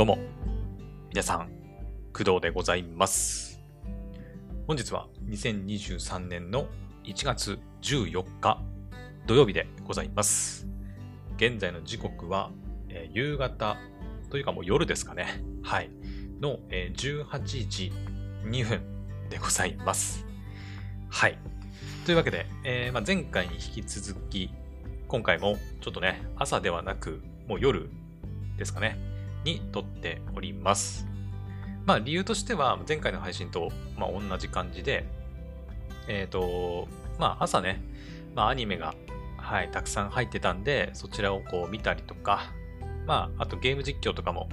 どうも、皆さん、工藤でございます。本日は2023年の1月14日土曜日でございます。現在の時刻は、えー夕方というかもう夜ですかね。はい。の、えー18時2分でございます。はい。というわけで、えーまあ、前回に引き続き、今回もちょっとね、朝ではなく、もう夜ですかね、に撮っております。まあ理由としては、前回の配信と、まあ、同じ感じで、えっ、と、まあ朝ね、まあアニメが、はい、たくさん入ってたんで、そちらをこう見たりとか、まああとゲーム実況とかも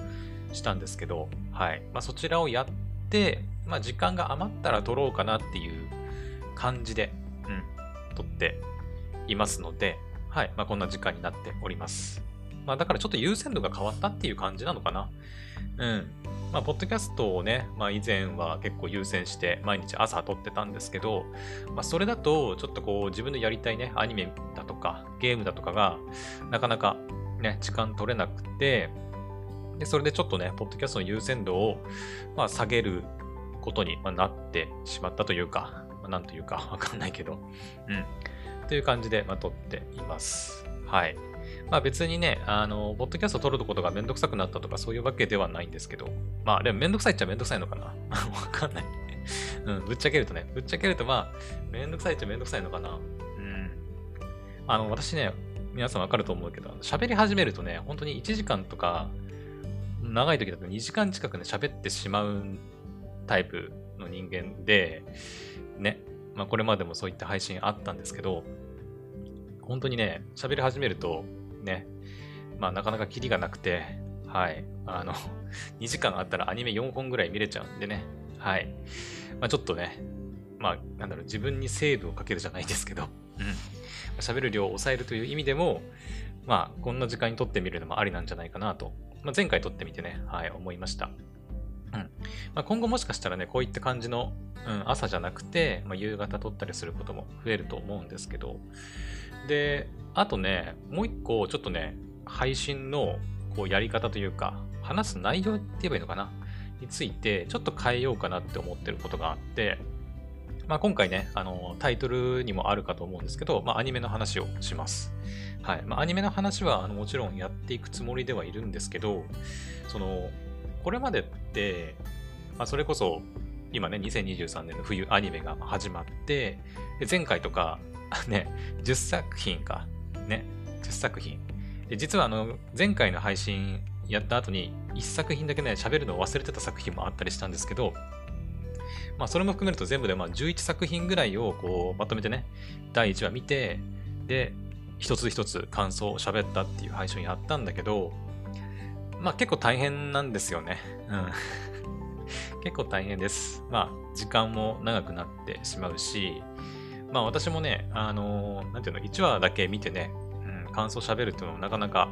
したんですけど、はい、まあそちらをやって、まあ時間が余ったら撮ろうかなっていう感じで、うん、撮っていますので、はい、まあこんな時間になっております。まあだからちょっと優先度が変わったっていう感じなのかな。うん。まあ、ポッドキャストをね、まあ以前は結構優先して毎日朝撮ってたんですけど、まあそれだとちょっとこう自分のやりたいね、アニメだとかゲームだとかがなかなかね、時間取れなくて、で、それでちょっとね、ポッドキャストの優先度を、まあ、下げることになってしまったというか、まあ、なんというかわかんないけど、うん。という感じで、まあ、撮っています。はい。まあ別にね、あの、ポッドキャスト撮ることがめんどくさくなったとかそういうわけではないんですけど、まあでもめんどくさいっちゃめんどくさいのかな。わかんない。うん、ぶっちゃけるとね、ぶっちゃけるとまあ、めんどくさいっちゃめんどくさいのかな。うん。あの、私ね、皆さんわかると思うけど、喋り始めるとね、本当に1時間とか、長い時だと2時間近くね、喋ってしまうタイプの人間で、ね、まあこれまでもそういった配信あったんですけど、本当にね、喋り始めると、ね、まあなかなかキリがなくて、はい、あの、2時間あったらアニメ4本ぐらい見れちゃうんでね、はい。まあちょっとね、まあなんだろう、自分にセーブをかけるじゃないですけど、うん。喋る量を抑えるという意味でも、まあこんな時間に撮ってみるのもありなんじゃないかなと、まあ、前回撮ってみてね、はい、思いました。うん。まあ、今後もしかしたらね、こういった感じの、うん、朝じゃなくて、まあ、夕方撮ったりすることも増えると思うんですけど、で、あとね、もう一個、ちょっとね、配信のこうやり方というか、話す内容って言えばいいのかな？について、ちょっと変えようかなって思ってることがあって、まあ、今回ね、あの、タイトルにもあるかと思うんですけど、まあ、アニメの話をします。はい。まあ、アニメの話は、あの、もちろんやっていくつもりではいるんですけど、その、これまでって、まあ、それこそ、今ね、2023年の冬アニメが始まって、前回とか、ね、10作品か。ね、10作品。で実はあの、前回の配信やった後に、1作品だけね、喋るのを忘れてた作品もあったりしたんですけど、まあ、それも含めると全部でまあ11作品ぐらいをこうまとめてね、第1話見て、で、一つ一つ感想を喋ったっていう配信やったんだけど、まあ結構大変なんですよね。うん。結構大変です。まあ時間も長くなってしまうし、まあ私もね、あのーなんていうの、1話だけ見てね、うん、感想喋るっていうのもなかなか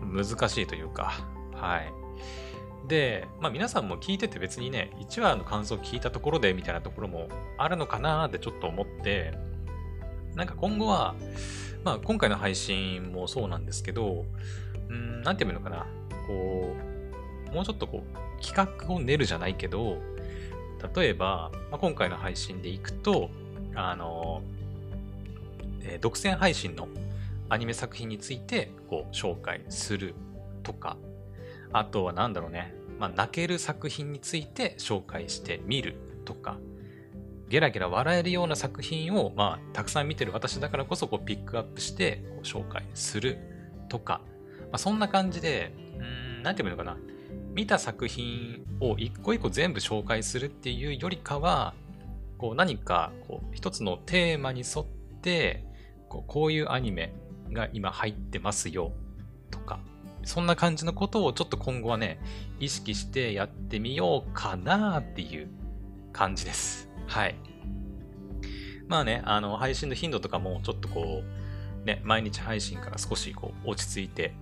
難しいというか、はい。で、まあ皆さんも聞いてて別にね、1話の感想聞いたところでみたいなところもあるのかなーってちょっと思って、なんか今後は、まあ今回の配信もそうなんですけど、うん、なんて言うのかな、こう、もうちょっとこう、企画を練るじゃないけど、例えば、まあ、今回の配信でいくと、あの、えー独占配信のアニメ作品についてこう紹介するとか、あとはなんだろうね、まあ、泣ける作品について紹介してみるとか、ゲラゲラ笑えるような作品を、まあ、たくさん見てる私だからこそこうピックアップしてこう紹介するとか、まあ、そんな感じで、うん、なんて言うのかな。見た作品を一個一個全部紹介するっていうよりかは、こう何かこう一つのテーマに沿ってこう、こういうアニメが今入ってますよとか、そんな感じのことをちょっと今後はね、意識してやってみようかなっていう感じです。はい。まあね、あの、配信の頻度とかもちょっとこう、ね、毎日配信から少しこう落ち着いて、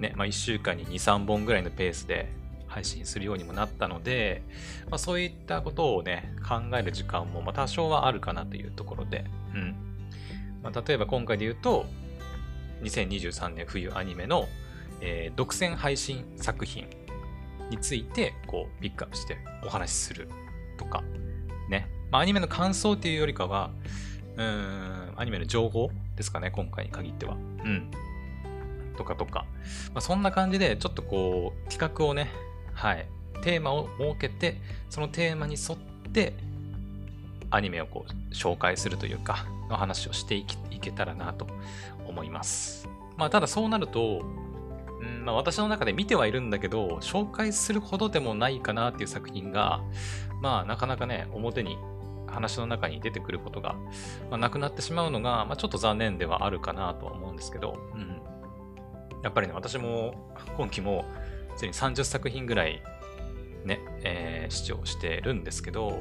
ね、まあ1週間に2、3本ぐらいのペースで配信するようにもなったので、まあそういったことをね、考える時間もま多少はあるかなというところで、うん。まあ、例えば今回で言うと、2023年冬アニメの、えー独占配信作品について、こう、ピックアップしてお話しするとか、ね。まあ、アニメの感想っていうよりかは、うん、アニメの情報ですかね、今回に限っては。うん。とかとか。まあ、そんな感じで、ちょっとこう、企画をね、はい、テーマを設けて、そのテーマに沿って、アニメをこう、紹介するというか、の話をしていけたらなと思います。まあ、ただそうなると、うんまあ、私の中で見てはいるんだけど、紹介するほどでもないかなっていう作品が、まあ、なかなかね、表に、話の中に出てくることが、まあ、なくなってしまうのが、まあ、ちょっと残念ではあるかなとは思うんですけど、うん。やっぱりね、私も今期も、すでに30作品ぐらい、ね、えー、視聴してるんですけど、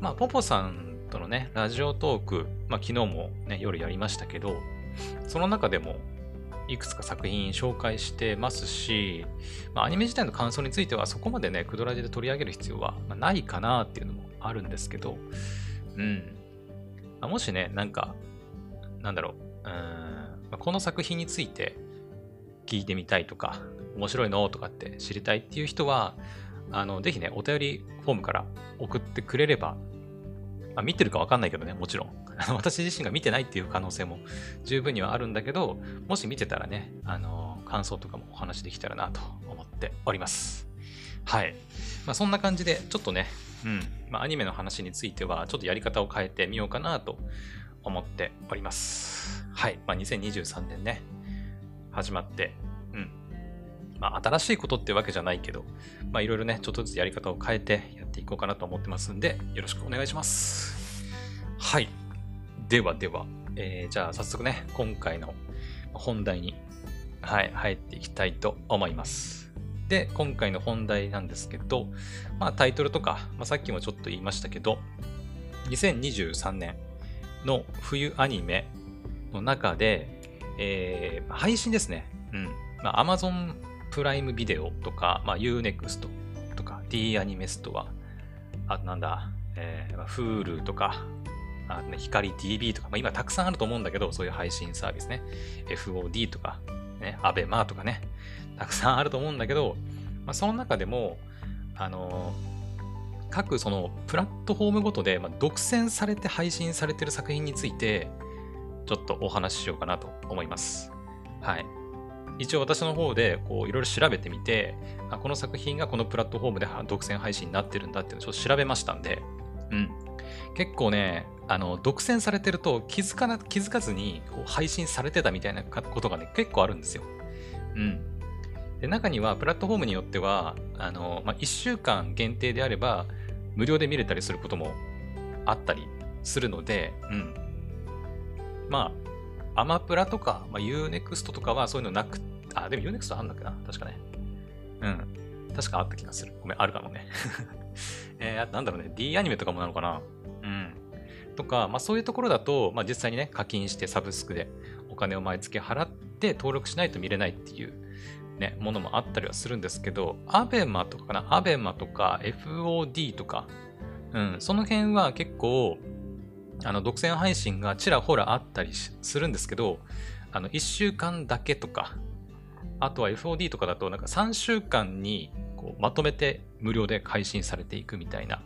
まあ、ポポさんとのね、ラジオトーク、まあ、昨日もね、夜やりましたけど、その中でも、いくつか作品紹介してますし、まあ、アニメ自体の感想についてはそこまでね、クドラジで取り上げる必要はないかなっていうのもあるんですけど、うん。まあ、もしね、なんか、なんだろう、うん、この作品について聞いてみたいとか、面白いの？とかって知りたいっていう人は、あの、ぜひね、お便りフォームから送ってくれれば、まあ、見てるかわかんないけどね、もちろん。私自身が見てないっていう可能性も十分にはあるんだけど、もし見てたらね、あの、感想とかもお話できたらなと思っております。はい。まあ、そんな感じで、ちょっとね、うん、まあ、アニメの話については、ちょっとやり方を変えてみようかなと思っております。はい。まあ、2023年ね、始まって、まあ、新しいことってわけじゃないけど、まあ、いろいろね、ちょっとずつやり方を変えてやっていこうかなと思ってますんで、よろしくお願いします。はい。ではでは、えー、じゃあ早速ね、今回の本題に、はい、入っていきたいと思います。で、今回の本題なんですけど、まあタイトルとか、まあ、さっきもちょっと言いましたけど、2023年の冬アニメの中で、えー、配信ですね。うん。まあ、Amazon プライムビデオとか、まあ、Unext とか、D アニメストア、あとなんだ、えー、Hulu とか、あね、光 TV とか、まあ、今たくさんあると思うんだけど、そういう配信サービスね。FOD とか、ね、アベマとかね、たくさんあると思うんだけど、まあ、その中でも、あのー、各そのプラットフォームごとで、まあ、独占されて配信されてる作品について、ちょっとお話ししようかなと思います。はい。一応私の方でこういろいろ調べてみてあ、この作品がこのプラットフォームで独占配信になってるんだっていうのをちょっと調べましたんで、うん。結構ね、あの、独占されてると気づかな、気づかずにこう配信されてたみたいなことがね、結構あるんですよ。うん。で、中には、プラットフォームによっては、あの、まあ、1週間限定であれば、無料で見れたりすることもあったりするので、うん。まあ、アマプラとか、まあ、Unext とかはそういうのなく、あ、でも Unext あんだっけな確かね。うん。確かあった気がする。ごめん、あるかもね。えー、なんだろうね。D アニメとかもなのかなうん。とか、まあそういうところだと、まあ実際にね、課金してサブスクでお金を毎月払って登録しないと見れないっていうね、ものもあったりはするんですけど、アベマとかかなアベマとか FOD とか、うん、その辺は結構、あの、独占配信がちらほらあったりするんですけど、あの、1週間だけとか、あとは FOD とかだと、なんか3週間にこうまとめて無料で配信されていくみたいな、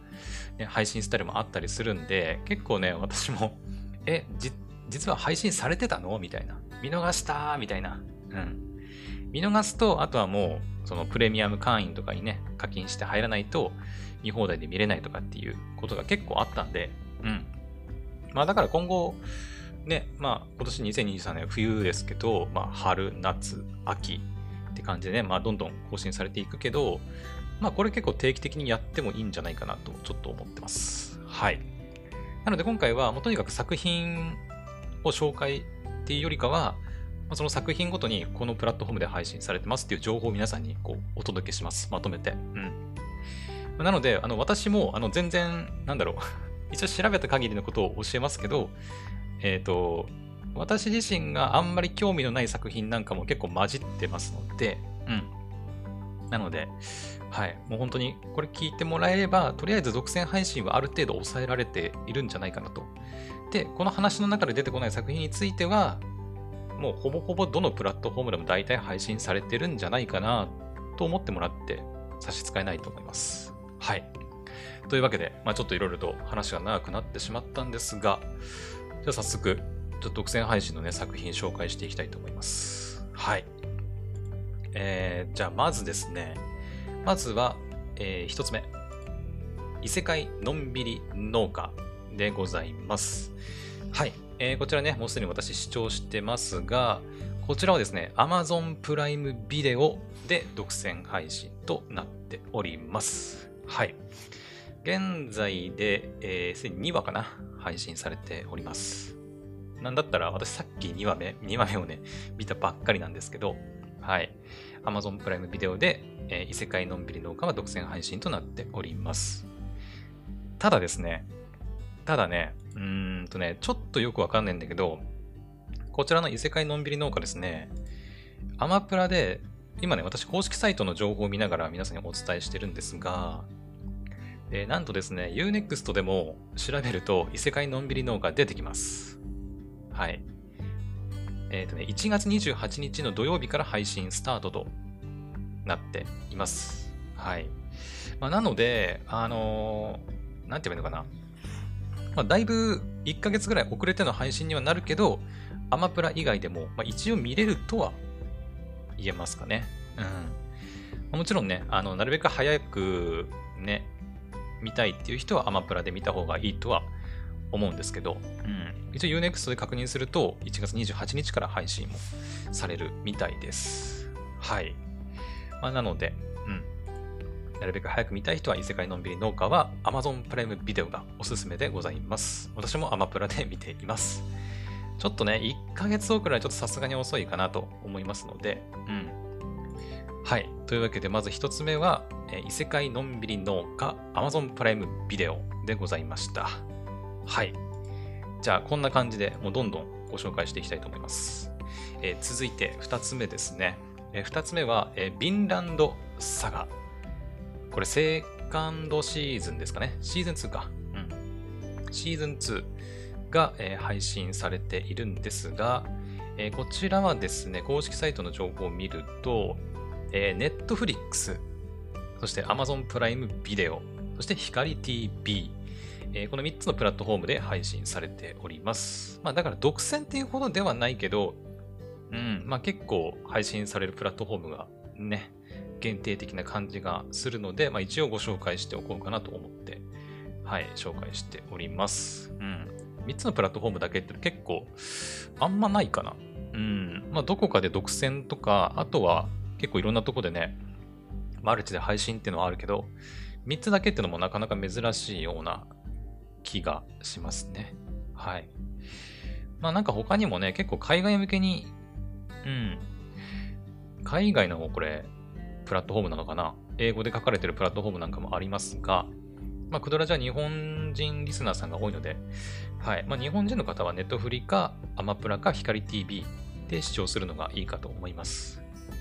ね、配信スタイルもあったりするんで、結構ね、私も、え、実は配信されてたの？みたいな。見逃したみたいな。うん。見逃すと、あとはもう、そのプレミアム会員とかにね、課金して入らないと、見放題で見れないとかっていうことが結構あったんで、うん。まあだから今後、ね、まあ今年2023年冬ですけど、まあ春、夏、秋、って感じでね、まあ、どんどん更新されていくけど、まあ、これ結構定期的にやってもいいんじゃないかなと、ちょっと思ってます。はい。なので今回は、もうとにかく作品を紹介っていうよりかは、その作品ごとにこのプラットフォームで配信されてますっていう情報を皆さんにこうお届けします。まとめて。うん。なので、あの私もあの全然、なんだろう 一応調べた限りのことを教えますけど、えっ、ー、と、私自身があんまり興味のない作品なんかも結構混じってますので、うん。なので、はい。もう本当にこれ聞いてもらえれば、とりあえず独占配信はある程度抑えられているんじゃないかなと。で、この話の中で出てこない作品については、もうほぼほぼどのプラットフォームでも大体配信されてるんじゃないかなと思ってもらって差し支えないと思います。はい。というわけで、まあ、ちょっといろいろと話が長くなってしまったんですが、じゃあ早速、ちょっと独占配信のね、作品紹介していきたいと思います。はい。えー、じゃあまずですね、まずは、えー、一つ目。異世界のんびり農家でございます。はい。えー、こちらね、もうすでに私視聴してますが、こちらはですね、Amazon プライムビデオで独占配信となっております。はい。現在で、えー、すでに2話かな配信されております。なんだったら私さっき2話目、2話目をね、見たばっかりなんですけど、はい。Amazon プライムビデオで、えー、異世界のんびり農家は独占配信となっております。ただですね、ただね、うーんとね、ちょっとよくわかんないんだけど、こちらの異世界のんびり農家ですね、アマプラで、今ね、私公式サイトの情報を見ながら皆さんにお伝えしてるんですが、え、なんとですね、Unext でも調べると異世界のんびり農家出てきます。はい。えっ、ー、とね、1月28日の土曜日から配信スタートとなっています。はい。まあ、なので、あのー、なんて言えばいいのかな。まあ、だいぶ1ヶ月ぐらい遅れての配信にはなるけど、アマプラ以外でも、まあ、一応見れるとは言えますかね。うん。もちろんね、あの、なるべく早くね、見たいっていう人はアマプラで見た方がいいとは思うんですけど、うん、一応 Unext で確認すると、1月28日から配信もされるみたいです。はい。まあ、なので、うん。なるべく早く見たい人は異世界のんびり農家は Amazon プライムビデオがおすすめでございます。私もアマプラで見ています。ちょっとね、1ヶ月遅れはちょっとさすがに遅いかなと思いますので、うん。はい。というわけで、まず1つ目は、え異世界のんびり農家 Amazon プライムビデオでございました。はい。じゃあ、こんな感じでもうどんどんご紹介していきたいと思います。えー、続いて2つ目ですね。えー、2つ目は、えー、ビンランドサガ。これ、セカンドシーズンですかね。シーズン2か。うん。シーズン2が、えー、配信されているんですが、えー、こちらはですね、公式サイトの情報を見ると、えー、Netflix、そして Amazon プライムビデオ、そして光 TV、えー、この3つのプラットフォームで配信されております。まあだから独占っていうほどではないけど、うん、まあ結構配信されるプラットフォームがね、限定的な感じがするので、まあ一応ご紹介しておこうかなと思って、はい、紹介しております。うん。3つのプラットフォームだけって結構あんまないかな。うん。まあどこかで独占とか、あとは結構いろんなとこでね、マルチで配信っていうのはあるけど、3つだけっていうのもなかなか珍しいような気がしますね。はい。まあなんか他にもね、結構海外向けに、うん、海外の方これ、プラットフォームなのかな？英語で書かれてるプラットフォームなんかもありますが、まあ、クドラじゃ日本人リスナーさんが多いので、はい。まあ、日本人の方はネットフリか、アマプラか、光 TV で視聴するのがいいかと思います。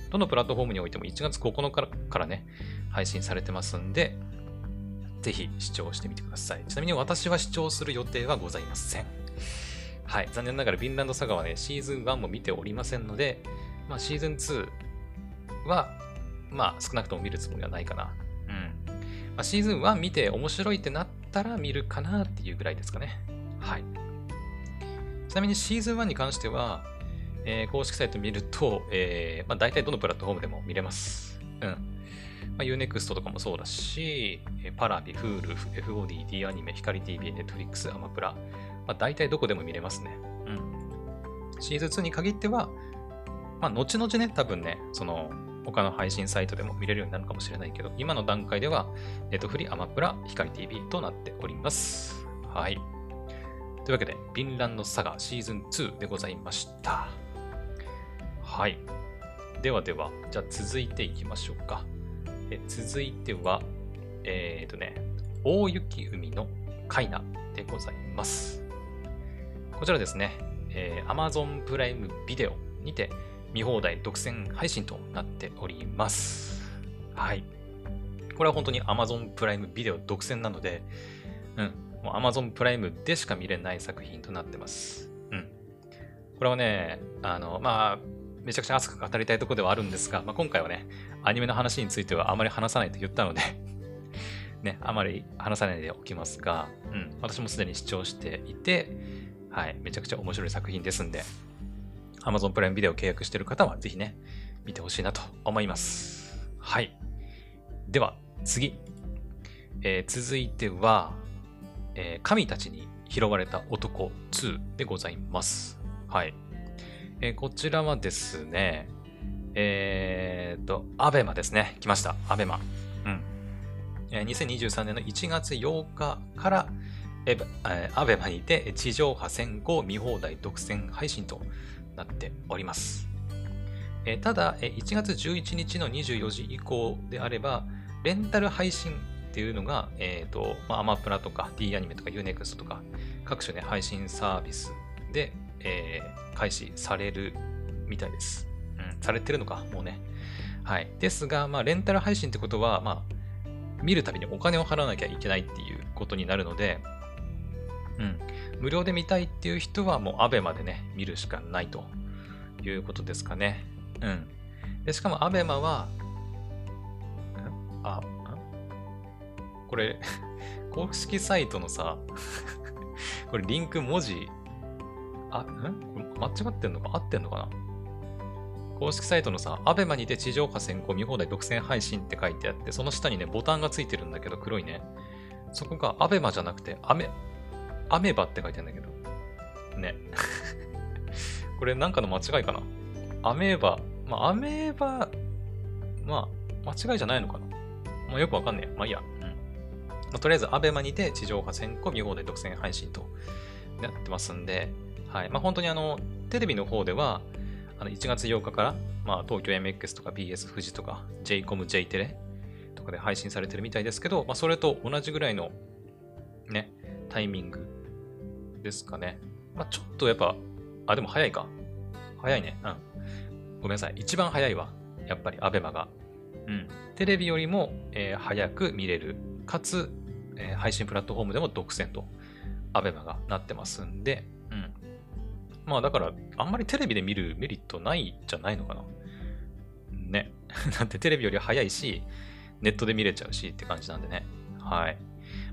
どのプラットフォームにおいても1月9日からね、配信されてますんで、ぜひ視聴してみてください。ちなみに私は視聴する予定はございません。はい。残念ながら、ヴィンランドサガはね、シーズン1も見ておりませんので、まあ、シーズン2は、まあ、少なくとも見るつもりはないかな。うん。まあ、シーズン1見て面白いってなったら見るかなっていうぐらいですかね。はい。ちなみにシーズン1に関しては、えー、公式サイト見ると、えー、まあ、大体どのプラットフォームでも見れます。うん。まあ、Unext とかもそうだし、パラビ、Hulu、FOD、D アニメ、光 TV、Netflix、アマプラ、まあ、大体どこでも見れますね。うん。シーズン2に限っては、まあ、後々ね、多分ね、その、他の配信サイトでも見れるようになるかもしれないけど、今の段階では、ネットフリ、アマプラ、光 TV となっております。はい。というわけで、ヴィンランドサガシーズン2でございました。はい。ではでは、じゃあ続いていきましょうか。え続いては、えっ、ー、とね、大雪海のカイナでございます。こちらですね、えー、Amazon プライムビデオにて見放題独占配信となっております。はい。これは本当に Amazon プライムビデオ独占なので、うん、もう Amazon プライムでしか見れない作品となってます。うん。これはね、あの、まあ、めちゃくちゃ熱く語りたいところではあるんですが、まあ、今回はね、アニメの話についてはあまり話さないと言ったので ね、あまり話さないでおきますが、うん、私もすでに視聴していて、はい、めちゃくちゃ面白い作品ですんで、Amazon プライムビデオ契約してる方はぜひね、見てほしいなと思います。はい。では、次。えー、続いては、えー、神たちに拾われた男2でございます。はい。えー、こちらはですね、えー、と、アベマですね。来ました。アベマ。うん。えー、2023年の1月8日から、えー、アベマにて地上波先行見放題独占配信となっております。えー、ただ、えー、1月11日の24時以降であれば、レンタル配信っていうのが、えっ、ー、と、まあ、アマプラとか D アニメとか Unext とか各種ね、配信サービスで、えー、開始されるみたいです。うん、されてるのか、もうね。はい。ですが、まあ、レンタル配信ってことは、まあ、見るたびにお金を払わなきゃいけないっていうことになるので、うん。無料で見たいっていう人はもうアベマでね、見るしかないということですかね。うん。で、しかもアベマは、あ、これ、公式サイトのさ、これリンク文字、あ、ん？これ間違ってんのか？合ってんのかな？公式サイトのさ、アベマにて地上波先行見放題独占配信って書いてあって、その下にね、ボタンがついてるんだけど、黒いね。そこがアベマじゃなくて、アメ、アメバって書いてあるんだけど。ね。これなんかの間違いかな？アメーバ。まあ、アメーバ、まあ、間違いじゃないのかな？まあ、よくわかんねえ。まあいいや。うん。まあ、とりあえず、アベマにて地上波先行見放題独占配信となってますんで、はい。まあ、本当にあの、テレビの方では、あの1月8日から、まあ、東京 MX とか BS 富士とか JCOM、J テレとかで配信されてるみたいですけど、まあ、それと同じぐらいのね、タイミングですかね。まあ、ちょっとやっぱ、あ、でも早いか。早いね。うん。ごめんなさい。一番早いわ。やっぱり、アベマが。うん。テレビよりも、えー、早く見れる。かつ、えー、配信プラットフォームでも独占と、アベマがなってますんで、まあだから、あんまりテレビで見るメリットないじゃないのかな。ね。だってテレビより早いし、ネットで見れちゃうしって感じなんでね。はい。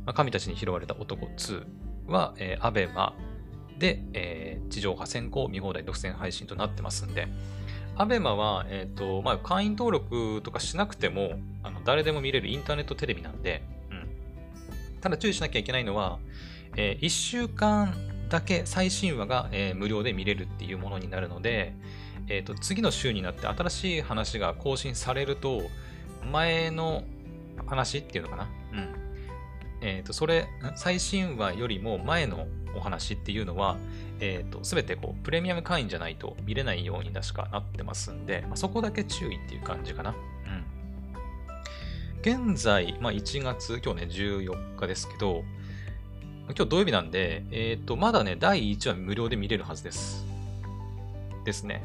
まあ、神たちに拾われた男2は、えー、アベマで、えー、地上波先行見放題独占配信となってますんで、アベマは、えっ、ー、と、まあ、会員登録とかしなくても、あの、誰でも見れるインターネットテレビなんで、うん。ただ注意しなきゃいけないのは、えー、1週間だけ最新話が、えー、無料で見れるっていうものになるので、えっ、ー、と、次の週になって新しい話が更新されると、前の話っていうのかな？うん。えっ、ー、と、それ、最新話よりも前のお話っていうのは、えっ、ー、と、すべてこう、プレミアム会員じゃないと見れないように確かなってますんで、まあ、そこだけ注意っていう感じかな。うん。現在、まあ、1月、今日ね、14日ですけど、今日土曜日なんで、えっ、ー、と、まだね、第1話無料で見れるはずです。ですね。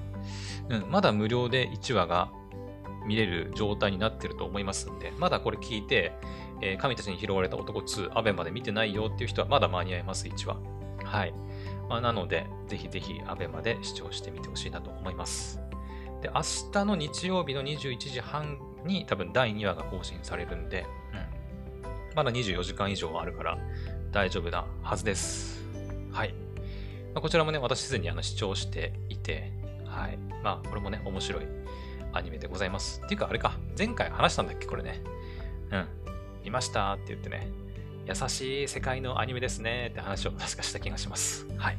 うん、まだ無料で1話が見れる状態になってると思いますんで、まだこれ聞いて、えー、神たちに拾われた男2、アベまで見てないよっていう人はまだ間に合います、1話。はい。まあ、なので、ぜひぜひアベまで視聴してみてほしいなと思います。で、明日の日曜日の21時半に多分第2話が更新されるんで、うん。まだ24時間以上あるから大丈夫なはずです。はい。まあ、こちらもね、私すでにあの視聴していて、はい。まあ、これもね、面白いアニメでございます。っていうか、あれか、前回話したんだっけ、これね。うん。見ましたって言ってね、優しい世界のアニメですねって話を 確かした気がします。はい。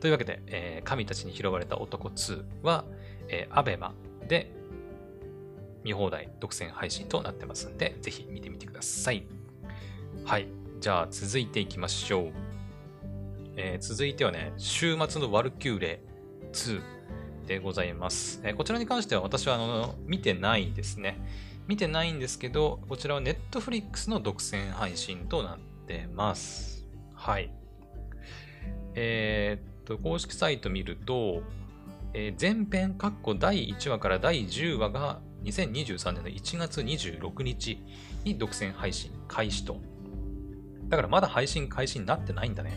というわけで、えー、神たちに拾われた男2は、えー、アベマで見放題独占配信となってますんで、ぜひ見てみてください。はい。じゃあ続いていきましょう。えー、続いてはね、週末のワルキューレ2でございます。えー、こちらに関しては私はあの見てないですね。見てないんですけど、こちらは Netflix の独占配信となってます。はい。えー、っと、公式サイト見ると、えー、前編、括弧第1話から第10話が2023年の1月26日に独占配信開始と。だからまだ配信開始になってないんだね。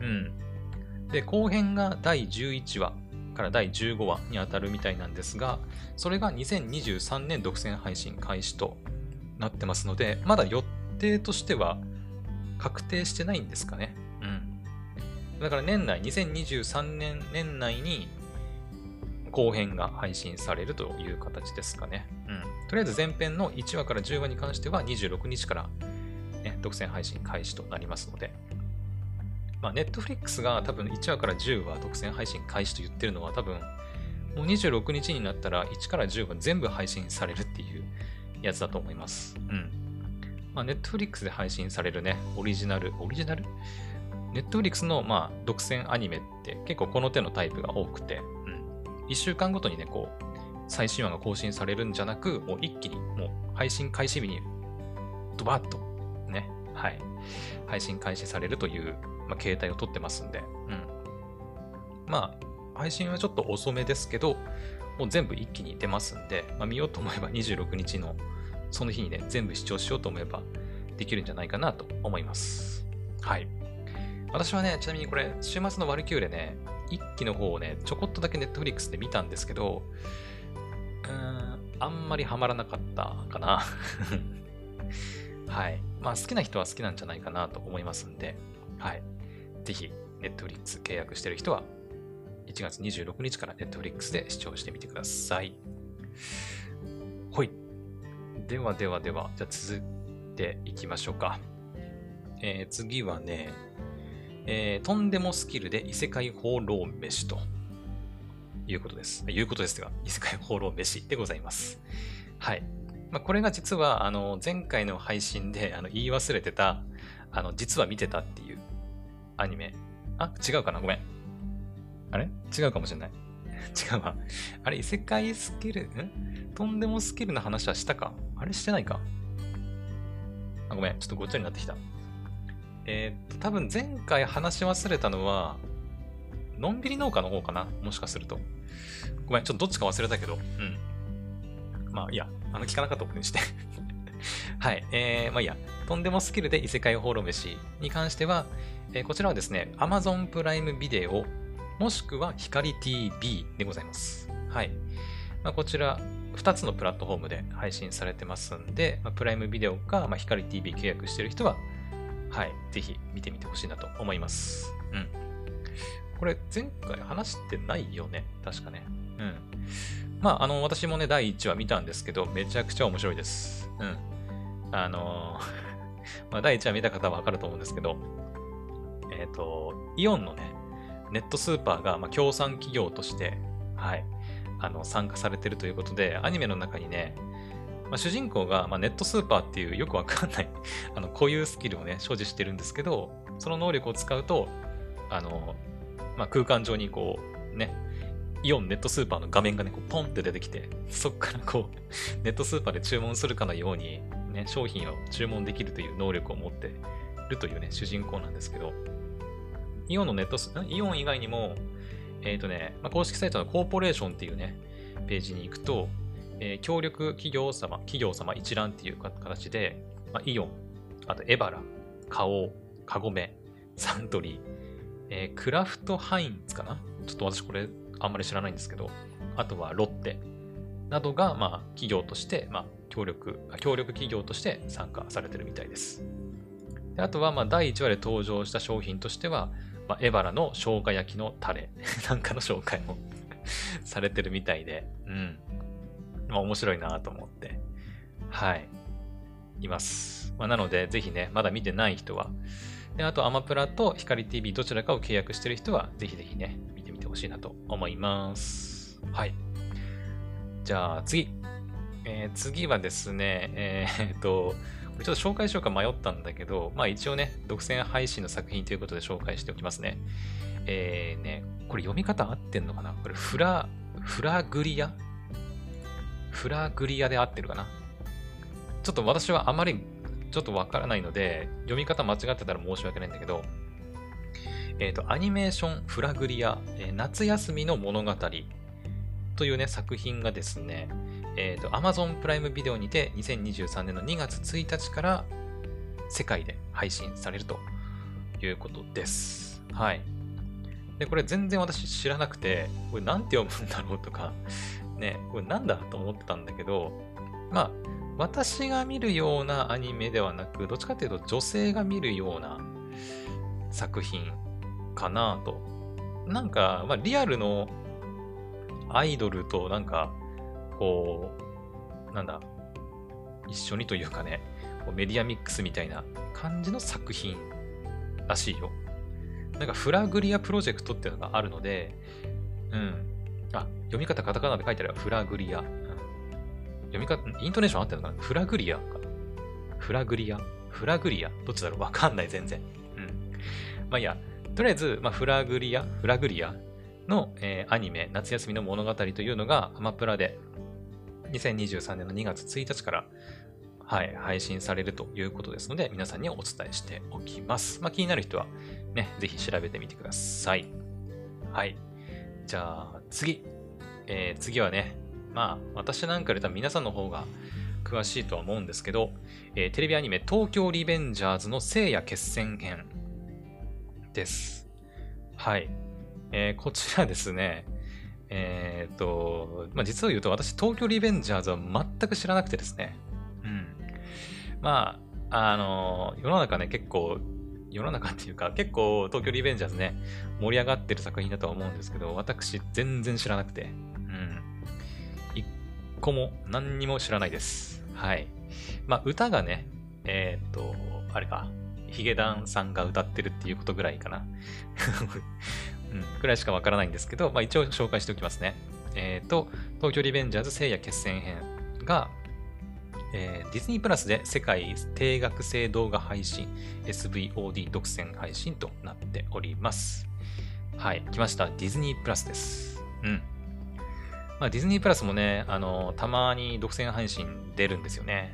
うん。で、後編が第11話、から第15話に当たるみたいなんですが、それが2023年独占配信開始となってますので、まだ予定としては確定してないんですかね。うん。だから年内、2023年年内に後編が配信されるという形ですかね。うん。とりあえず前編の1話から10話に関しては26日から、独占配信開始となりますので、まあ、Netflix が多分1話から10話独占配信開始と言ってるのは多分、もう26日になったら1から10話全部配信されるっていうやつだと思います。うん。まあ、Netflix で配信されるね、オリジナル、オリジナル ?Netflix の、まあ、独占アニメって結構この手のタイプが多くて、うん。1週間ごとにね、こう、最新話が更新されるんじゃなく、もう一気に、もう配信開始日に、ドバッと、はい、配信開始されるという、まあ、携帯を取ってますんで、うん。まあ、配信はちょっと遅めですけど、もう全部一気に出ますんで、まあ、見ようと思えば26日のその日にね、全部視聴しようと思えばできるんじゃないかなと思います。はい。私はね、ちなみにこれ、週末のワルキューレね、一期の方をね、ちょこっとだけネットフリックスで見たんですけど、うーん、あんまりハマらなかったかな。はい。まあ好きな人は好きなんじゃないかなと思いますんで、はい。ぜひ、ネットフリックス契約してる人は、1月26日からネットフリックスで視聴してみてください。ほい。ではではでは、じゃ続いていきましょうか。えー、次はね、えー、とんでもスキルで異世界放浪飯ということです。いうことですが、異世界放浪飯でございます。はい。まあ、これが実は、あの、前回の配信であの言い忘れてた、あの、実は見てたっていうアニメ。あ、違うかな？ごめん。あれ？違うかもしれない。違うわ。あれ、異世界スキル、ん？とんでもスキルの話はしたか？あれしてないか？あ、ごめん。ちょっとごっちゃになってきた。えー、っと、多分前回話し忘れたのは、のんびり農家の方かな？もしかすると。ごめん、ちょっとどっちか忘れたけど。うん。まあ、いや、あの、聞かなかったことにして はい。えー、まあいいや。とんでもスキルで異世界放浪飯に関しては、えー、こちらはですね、Amazon プライムビデオ、もしくは光 TV でございます。はい。まあ、こちら、2つのプラットフォームで配信されてますんで、まあ、プライムビデオか、まあ、光 TV 契約してる人は、はい、ぜひ見てみてほしいなと思います。うん。これ、前回話してないよね？確かね。うん。まあ、あの、私もね、第1話見たんですけど、めちゃくちゃ面白いです。うん。あの まあ、第1話見た方はわかると思うんですけど、えっ、ー、と、イオンのね、ネットスーパーが、まあ、協賛企業として、はい、あの、参加されてるということで、アニメの中にね、まあ、主人公が、まあ、ネットスーパーっていうよくわかんない あの、固有スキルをね、所持してるんですけど、その能力を使うと、あの、まあ、空間上にこう、ね、イオンネットスーパーの画面がね、こうポンって出てきて、そっからこう、ネットスーパーで注文するかのように、ね、商品を注文できるという能力を持ってるというね、主人公なんですけど、イオンのネットス、イオン以外にも、えっ、ー、とね、まあ、公式サイトのコーポレーションっていうね、ページに行くと、えー、協力企業様、企業様一覧っていう形で、まあ、イオン、あとエバラ、花王、カゴメ、サントリー、えー、クラフトハインツかな？ちょっと私これあんまり知らないんですけど、あとはロッテなどが、まあ、企業として、まあ、協力、協力企業として参加されてるみたいです。であとは、まあ、第1話で登場した商品としては、まあ、エバラの生姜焼きのタレ なんかの紹介も されてるみたいで、うん。まあ、面白いなと思って、はい、います。まあ、なので、ぜひね、まだ見てない人は、であと、アマプラと光 TV どちらかを契約してる人は、ぜひぜひね、しいなと思います。はい。じゃあ、次。えー、次はですね、えー、っと、ちょっと紹介しようか迷ったんだけど、まあ一応ね、独占配信の作品ということで紹介しておきますね。えー、ね、これ読み方合ってんのかな？これフラ、フラグリア？フラグリアで合ってるかな？ちょっと私はあまりちょっとわからないので、読み方間違ってたら申し訳ないんだけど、え、ー、と、アニメーションフラグリア、えー、夏休みの物語というね、作品がですね、え、ー、と、Amazon プライムビデオにて2023年の2月1日から世界で配信されるということです。はい。で、これ全然私知らなくて、これなんて読むんだろうとか、ね、これなんだと思ってたんだけど、まあ、私が見るようなアニメではなく、どっちかっていうと女性が見るような作品かなと。なんか、まあ、リアルのアイドルとなんか、こう、なんだ、一緒にというかね、メディアミックスみたいな感じの作品らしいよ。なんかフラグリアプロジェクトっていうのがあるので、うん。あ、読み方カタカナで書いてあるフラグリア。読み方、イントネーション合ってるのかな？フラグリアか。フラグリア？フラグリア？どっちだろう？わかんない、全然。うん。まあいいや。とりあえず、まあ、フラグリア、フラグリアの、えー、アニメ、夏休みの物語というのがアマプラで2023年の2月1日からはい、配信されるということですので、皆さんにお伝えしておきます。まあ、気になる人は、ね、ぜひ調べてみてください。はい。じゃあ、次。えー、次はね、まあ、私なんかより多分皆さんの方が詳しいとは思うんですけど、えー、テレビアニメ、東京リベンジャーズの聖夜決戦編です。はい。えー、こちらですね、えっ、と、まあ、実を言うと私、東京リベンジャーズは全く知らなくてですね、うんまあ、あの、世の中ね、結構、世の中っていうか、結構東京リベンジャーズね、盛り上がってる作品だとは思うんですけど、私全然知らなくて、うん。一個も何にも知らないです。はい。まあ、歌がね、えー、っと、あれか、ヒゲダンさんが歌ってるっていうことぐらいかな。うん、ぐらいしかわからないんですけど、まあ一応紹介しておきますね。えっ、ー、と、東京リベンジャーズ聖夜決戦編が、えー、ディズニープラスで世界定額制動画配信 SVOD 独占配信となっております。はい、来ました。ディズニープラスです。うん。まあ、ディズニープラスもね、あの、たまに独占配信出るんですよね。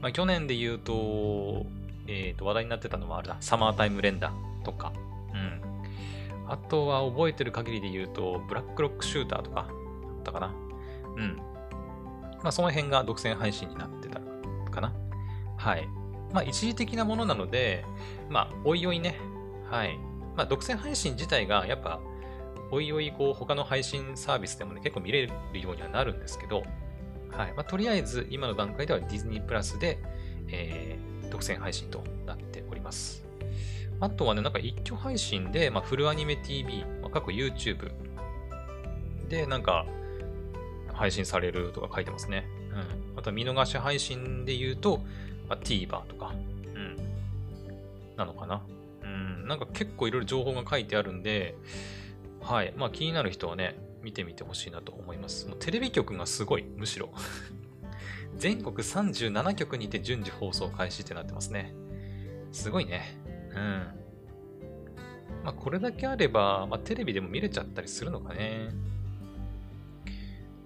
まあ、去年で言うと、えっ、ー、と、話題になってたのはあれだ、サマータイム連打とか、うん。あとは覚えてる限りで言うと、ブラックロックシューターとか、だったかな。うん。まあ、その辺が独占配信になってたかな。はい。まあ、一時的なものなので、まあ、おいおいね、はい。まあ、独占配信自体が、やっぱ、おいおい、こう、他の配信サービスでもね、結構見れるようにはなるんですけど、はい。まあ、とりあえず、今の段階ではディズニープラスで、えー、独占配信となっております。あとはね、なんか一挙配信で、まあ、フルアニメ TV、まあ、過去 YouTube で、なんか、配信されるとか書いてますね。うん。あと見逃し配信で言うと、まあ、TVer とか、うん。なのかな。うん。なんか結構いろいろ情報が書いてあるんで、はい。まあ気になる人はね、見てみてほしいなと思います。もうテレビ局がすごい、むしろ。全国37局にて順次放送開始ってなってますね。すごいね。うん。まあこれだけあれば、まあテレビでも見れちゃったりするのかね。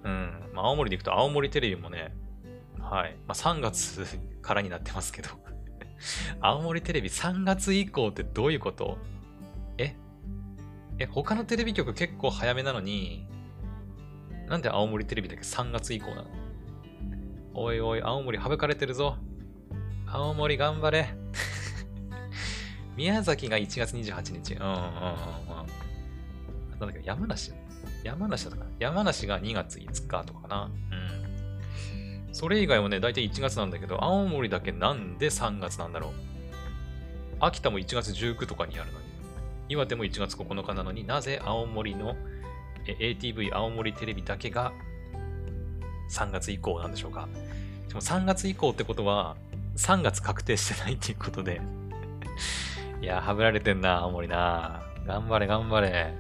うん。まあ、青森で行くと青森テレビもね、はい。まあ、3月からになってますけど 青森テレビ3月以降ってどういうこと？え？え、他のテレビ局結構早めなのに、なんで青森テレビだけ3月以降なの？おいおい、青森省かれてるぞ。青森頑張れ。宮崎が1月28日。うんうんうんうん。なんだっけ、山梨？山梨だったかな山梨が2月5日とかかな。うん。それ以外はね、大体1月なんだけど、青森だけなんで3月なんだろう。秋田も1月19とかにやるのに。岩手も1月9日なのになぜ青森の ATV 青森テレビだけが3月以降なんでしょうか。でも3月以降ってことは、3月確定してないっていうことで いや、はぶられてんな、青森な。頑張れ、頑張れ。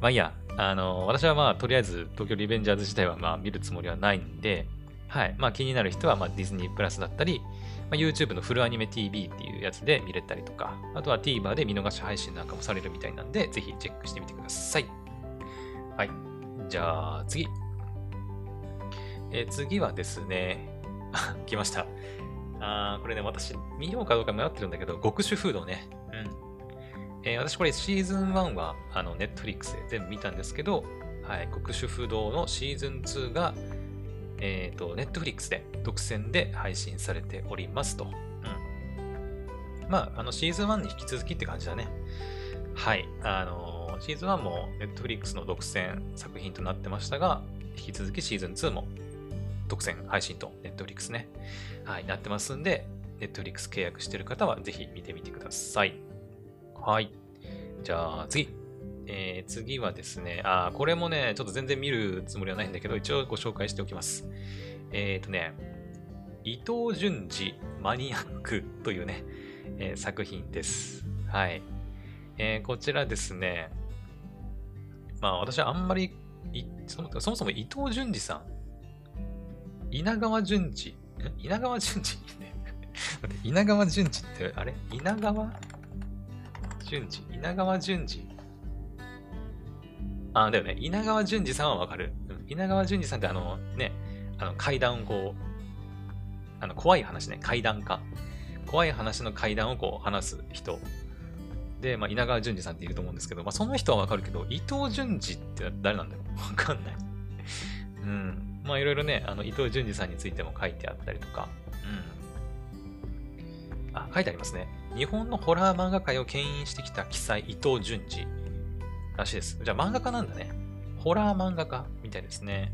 まあいいや、あの、私はまあ、とりあえず東京リベンジャーズ自体はまあ見るつもりはないんで、はい。まあ気になる人はまあディズニープラスだったり、まあ、YouTube のフルアニメ TV っていうやつで見れたりとか、あとは TVer で見逃し配信なんかもされるみたいなんで、ぜひチェックしてみてください。はい。じゃあ次。え、次はですね、あ 来ました。あこれね、私見ようかどうか迷ってるんだけど、極主フードね。うん。えー、私これシーズン1はあの Netflix で全部見たんですけど、はい、国主不動のシーズン2が、えっ、ー、と、Netflix で独占で配信されておりますと。うん。まあ、あの、シーズン1に引き続きって感じだね。はい。あのの、シーズン1も Netflix の独占作品となってましたが、引き続きシーズン2も独占配信と Netflix ね、はい、なってますんで、Netflix 契約してる方はぜひ見てみてください。はい。じゃあ次。えー、次はですね、あ、これもね、ちょっと全然見るつもりはないんだけど、一応ご紹介しておきます。えっ、ー、とね、伊藤淳二マニアックというね、えー、作品です。はい。えー、こちらですね、まあ私はあんまりそもそもそも伊藤淳二さん、稲川淳二、稲川淳二？稲川淳二って、あれ？稲川淳二？稲川淳二？あ、だよね。稲川淳二さんはわかる。稲川淳二さんってあのね、あの階段をこう、あの怖い話ね、階段か。怖い話の階段をこう話す人。で、まあ、稲川淳二さんっていると思うんですけど、まあ、その人はわかるけど、伊藤淳二って誰なんだろうわかんない。まあ、いろいろね、あの、伊藤淳二さんについても書いてあったりとか、うん。あ、書いてありますね。日本のホラー漫画界を牽引してきた記載、伊藤淳二らしいです。じゃあ、漫画家なんだね。ホラー漫画家みたいですね。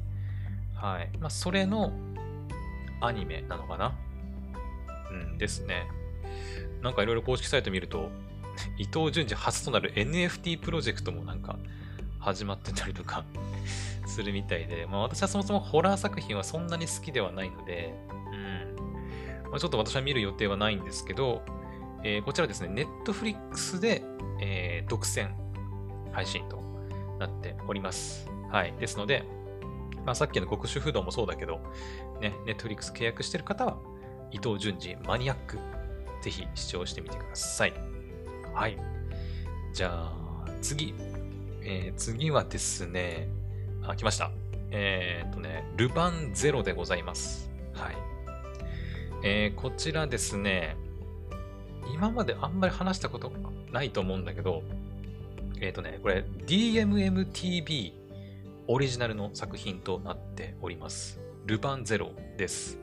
はい。まあ、それのアニメなのかなうん、ですね。なんかいろいろ公式サイト見ると、伊藤淳二初となる NFT プロジェクトもなんか始まってたりとかするみたいで、まあ私はそもそもホラー作品はそんなに好きではないので、うん。まあ、ちょっと私は見る予定はないんですけど、えー、こちらですね、ネットフリックスで、えー、独占配信となっております。はい。ですので、まあ、さっきの極主不動もそうだけど、ね、ネットフリックス契約してる方は、伊藤淳二マニアック、ぜひ視聴してみてください。はい。じゃあ、次。えー、次はですね、あ、来ました。えー、っとね、ルパンゼロでございます。はい。えー、こちらですね、今まであんまり話したことないと思うんだけど、えっ、ー、とね、これ DMMTV オリジナルの作品となっております。ルパンゼロです。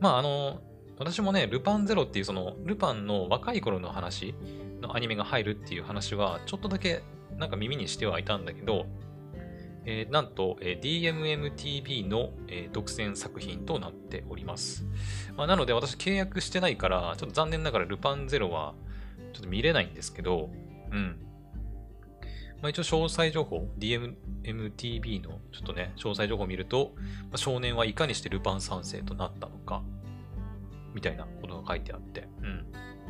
まあ、あの、私もね、ルパンゼロっていうその、ルパンの若い頃の話のアニメが入るっていう話は、ちょっとだけなんか耳にしてはいたんだけど、えー、なんと、えー、DMMTV の、えー、独占作品となっております。まあ、なので私契約してないから、ちょっと残念ながらルパンゼロはちょっと見れないんですけど、うん。まあ、一応詳細情報、DMMTV のちょっとね、詳細情報を見ると、まあ、少年はいかにしてルパン三世となったのか、みたいなことが書いてあって、うん。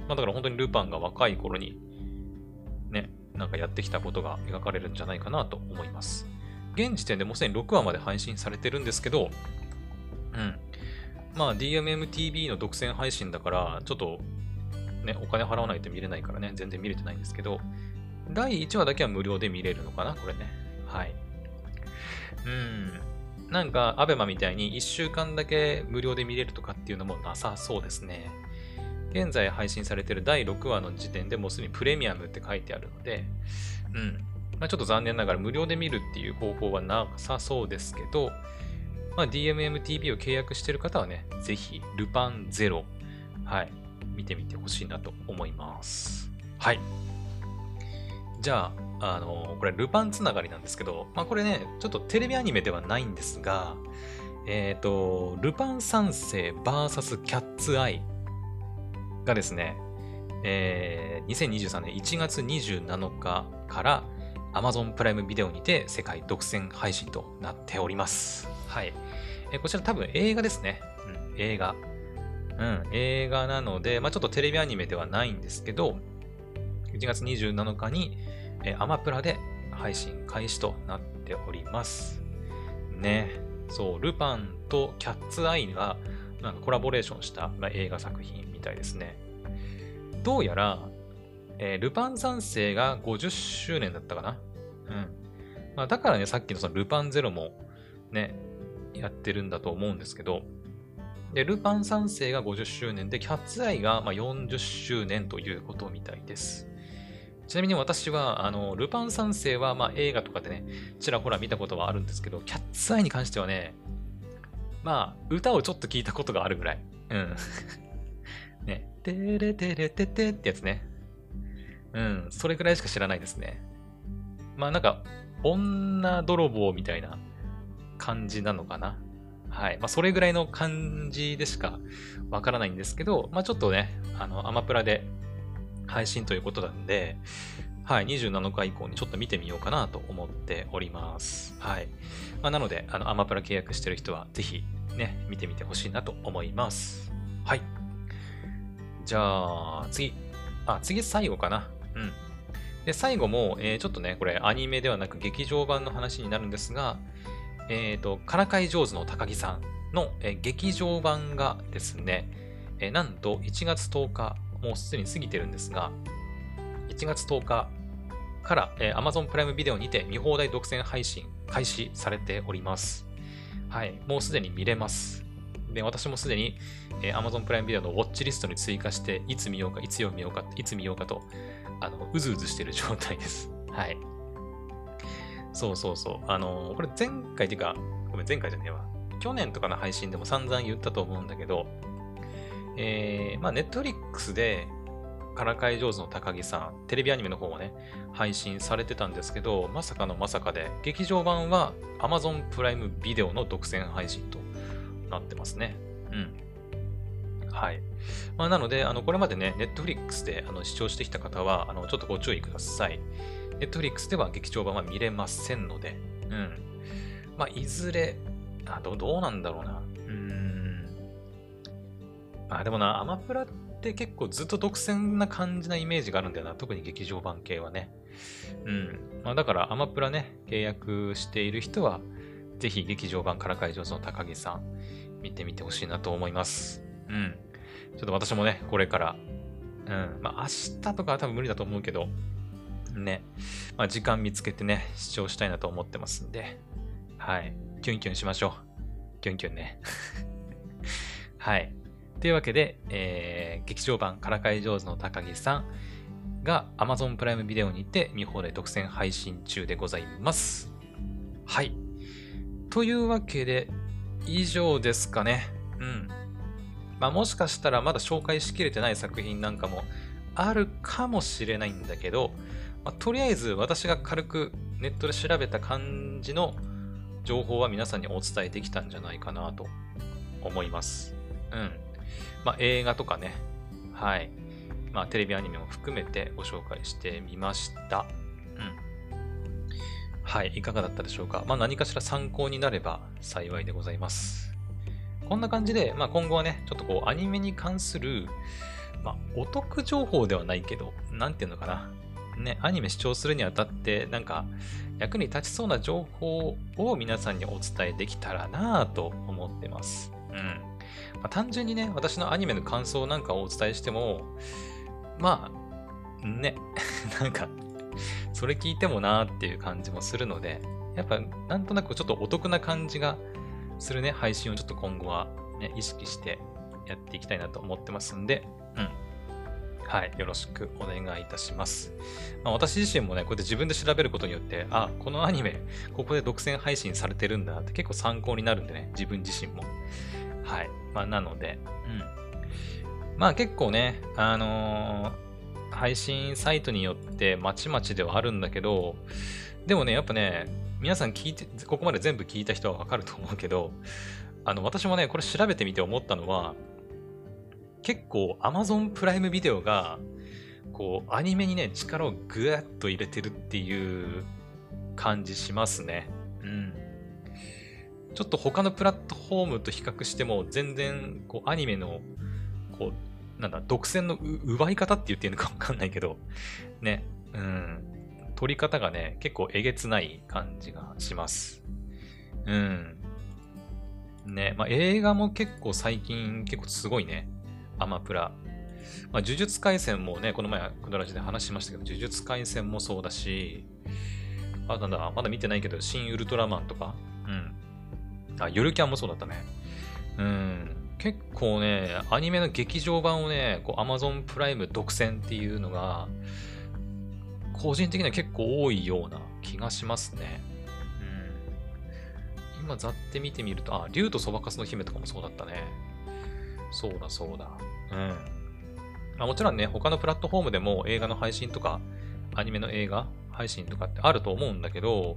まあ、だから本当にルパンが若い頃に、ね、なんかやってきたことが描かれるんじゃないかなと思います。現時点でもうすでに6話まで配信されてるんですけど、うん。まあ DMMTV の独占配信だから、ちょっとね、お金払わないと見れないからね、全然見れてないんですけど、第1話だけは無料で見れるのかなこれね。はい。うん。なんか、アベマみたいに1週間だけ無料で見れるとかっていうのもなさそうですね。現在配信されてる第6話の時点でもうすでにプレミアムって書いてあるので、うん。まあ、ちょっと残念ながら無料で見るっていう方法はなさそうですけど、まあ、DMMTV を契約している方はね、ぜひ、ルパンゼロ、はい、見てみてほしいなと思います。はい。じゃあ、あの、これ、ルパンつながりなんですけど、まあ、これね、ちょっとテレビアニメではないんですが、えっ、ー、と、ルパン三世 VS キャッツアイがですね、えー、2023年1月27日から Amazon プライムビデオにて世界独占配信となっております。はい。えー、こちら多分映画ですね。うん、映画。うん、映画なので、まあ、ちょっとテレビアニメではないんですけど、1月27日にえー、アマプラで配信開始となっております。ね。そう、ルパンとキャッツアイがなんかコラボレーションした、まあ、映画作品みたいですね。どうやら、えー、ルパン三世が50周年だったかな？うん。まあ、だからね、さっきのそのルパンゼロもね、やってるんだと思うんですけど、で、ルパン三世が50周年で、キャッツアイがまあ40周年ということみたいです。ちなみに私は、あの、ルパン三世は、まあ、映画とかでね、ちらほら見たことはあるんですけど、キャッツアイに関してはね、まあ、歌をちょっと聞いたことがあるぐらい。うん。ね、てれてれててってやつね。うん、それぐらいしか知らないですね。まあなんか、女泥棒みたいな感じなのかな。はい。まあそれぐらいの感じでしかわからないんですけど、まあちょっとね、あの、アマプラで配信ということなんで、はい、27日以降にちょっと見てみようかなと思っております。はい。まあ、なので、あの、アマプラ契約してる人は、ぜひね、見てみてほしいなと思います。はい。じゃあ、次。あ、次最後かな。うん。で、最後も、えー、ちょっとね、これアニメではなく劇場版の話になるんですが、えっ、ー、と、からかい上手の高木さんの、えー、劇場版がですね、えなんと1月10日、もうすでに過ぎてるんですが、1月10日から、えー、Amazon プライムビデオにて見放題独占配信開始されております。はい、もうすでに見れます。で、私もすでに、えー、Amazon プライムビデオのウォッチリストに追加して、いつ見ようか、いつ見ようか、いつ見ようかと、あの、うずうずしてる状態です。はい。そうそうそう。あのー、これ前回っていうか、ごめん、前回じゃねえわ。去年とかの配信でも散々言ったと思うんだけど、えー、まあ、ネットフリックスで、からかい上手の高木さん、テレビアニメの方もね、配信されてたんですけど、まさかのまさかで、劇場版は Amazon プライムビデオの独占配信となってますね。うん。はい。まあ、なので、あの、これまでね、Netflix であの視聴してきた方は、あの、ちょっとご注意ください。Netflix では劇場版は見れませんので、うん。まあ、いずれ、あどどうなんだろうな。うん。まあ、でもな、アマプラって結構ずっと独占な感じなイメージがあるんだよな。特に劇場版系はね。うん。まあ、だからアマプラね、契約している人は、ぜひ劇場版から会場の高木さん、見てみてほしいなと思います。うん。ちょっと私もね、これから、うん。まあ、明日とかは多分無理だと思うけど、ね。まあ、時間見つけてね、視聴したいなと思ってますんで、はい。キュンキュンしましょう。キュンキュンね。はい。というわけで、えー、劇場版からかい上手の高木さんが Amazon プライムビデオにて見放題独占配信中でございます。はい。というわけで、以上ですかね。うん。まあもしかしたらまだ紹介しきれてない作品なんかもあるかもしれないんだけど、まあ、とりあえず私が軽くネットで調べた感じの情報は皆さんにお伝えできたんじゃないかなと思います。うん。まあ、映画とかね、はい。まあ、テレビアニメも含めてご紹介してみました。はい。いかがだったでしょうか？まあ、何かしら参考になれば幸いでございます。こんな感じで、まあ、今後はね、ちょっとこう、アニメに関する、まあ、お得情報ではないけど、なんていうのかな？ね、アニメ視聴するにあたって、なんか、役に立ちそうな情報を皆さんにお伝えできたらなぁと思ってます。うん。まあ、単純にね、私のアニメの感想なんかをお伝えしても、まあ、ね、なんか、それ聞いてもなーっていう感じもするので、やっぱなんとなくちょっとお得な感じがするね、配信をちょっと今後はね、意識してやっていきたいなと思ってますんで、うん。はい。よろしくお願いいたします。まあ、私自身もね、こうやって自分で調べることによって、あ、このアニメ、ここで独占配信されてるんだって結構参考になるんでね、自分自身も。はい。まあ、なので、うん。まあ結構ね、あのー、配信サイトによってまちまちではあるんだけど、でもね、やっぱね、皆さん聞いて、ここまで全部聞いた人はわかると思うけど、あの、私もね、これ調べてみて思ったのは、結構 Amazon プライムビデオが、こう、アニメにね、力をぐわっと入れてるっていう感じしますね。うん。ちょっと他のプラットフォームと比較しても、全然、こう、アニメの、こう、なんだ、独占の奪い方って言っていいのかわかんないけど、ね、うん、取り方がね、結構えげつない感じがします。うん。ね、まあ、映画も結構最近結構すごいね。アマプラ。まあ、呪術廻戦もね、この前、クドラジで話しましたけど、呪術廻戦もそうだし、あ、なんだ、まだ見てないけど、新ウルトラマンとか、うん。あ、ゆるキャンもそうだったね。うん。結構ね、アニメの劇場版をね、こう Amazon プライム独占っていうのが、個人的には結構多いような気がしますね。うん。今、ざって見てみると、あ、竜とそばかすの姫とかもそうだったね。そうだそうだ。うん。まあ、もちろんね、他のプラットフォームでも映画の配信とか、アニメの映画配信とかってあると思うんだけど、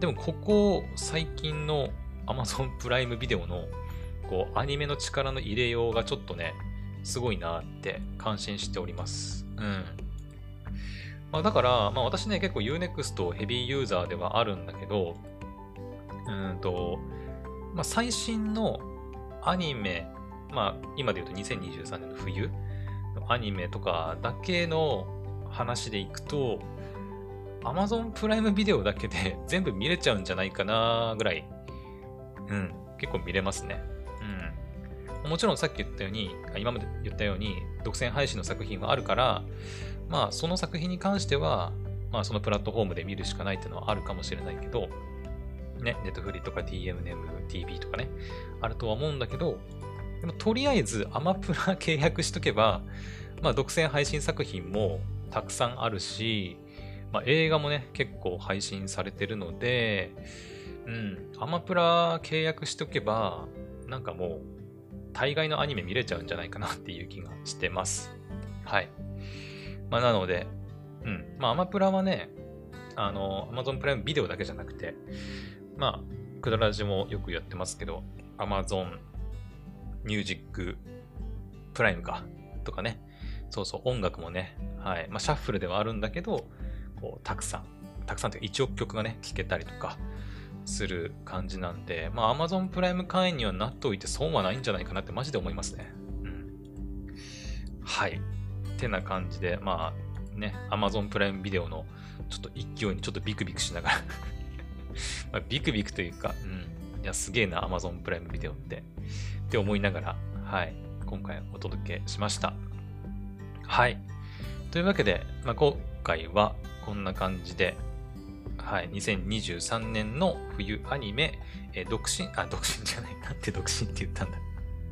でもここ最近の Amazon プライムビデオのこうアニメの力の入れようがちょっとね、すごいなって感心しております。うん。まあ、だから、まあ、私ね、結構 Unext ヘビーユーザーではあるんだけど、うんと、まあ、最新のアニメ、まあ、今で言うと2023年の冬のアニメとかだけの話でいくと、Amazon プライムビデオだけで全部見れちゃうんじゃないかなぐらい、うん、結構見れますね。もちろんさっき言ったように、今まで言ったように、独占配信の作品はあるから、まあ、その作品に関しては、まあ、そのプラットフォームで見るしかないっていうのはあるかもしれないけど、ね、ネットフリとか DMM、TV とかね、あるとは思うんだけど、でもとりあえずアマプラ契約しとけば、まあ、独占配信作品もたくさんあるし、まあ、映画もね、結構配信されてるので、うん、アマプラ契約しとけば、なんかもう、大概のアニメ見れちゃうんじゃないかなっていう気がしてます。はい。まあ、なので、うん。まあ、アマプラはね、あの、アマゾンプライムビデオだけじゃなくて、まあ、クドラジもよくやってますけど、アマゾンミュージックプライムか、とかね。そうそう、音楽もね、はい。まあ、シャッフルではあるんだけど、こう、たくさん、たくさんというか1億曲がね、聴けたりとかする感じなんで、まあ、Amazon プライム会員にはなっておいて損はないんじゃないかなってマジで思いますね。うん。はい。てな感じで、まあね、Amazon プライムビデオのちょっと勢いにちょっとビクビクしながら まビクビクというか、うん、いや、すげえな、Amazon プライムビデオって、って思いながら、はい、今回お届けしました。はい。というわけで、まあ、今回はこんな感じで、はい、2023年の冬アニメ、えー、独身、あ、独身じゃない、なんて独身って言ったんだ。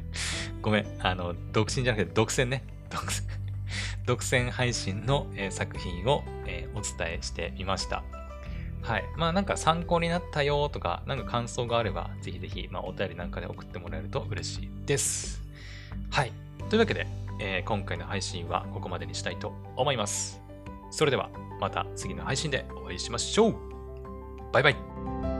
ごめん、あの、独身じゃなくて独占ね。独占。独占配信の、えー、作品を、えー、お伝えしてみました。はい。まあなんか参考になったよとか、なんか感想があれば、ぜひぜひ、まあお便りなんかで送ってもらえると嬉しいです。はい。というわけで、えー、今回の配信はここまでにしたいと思います。それではまた次の配信でお会いしましょう。バイバイ。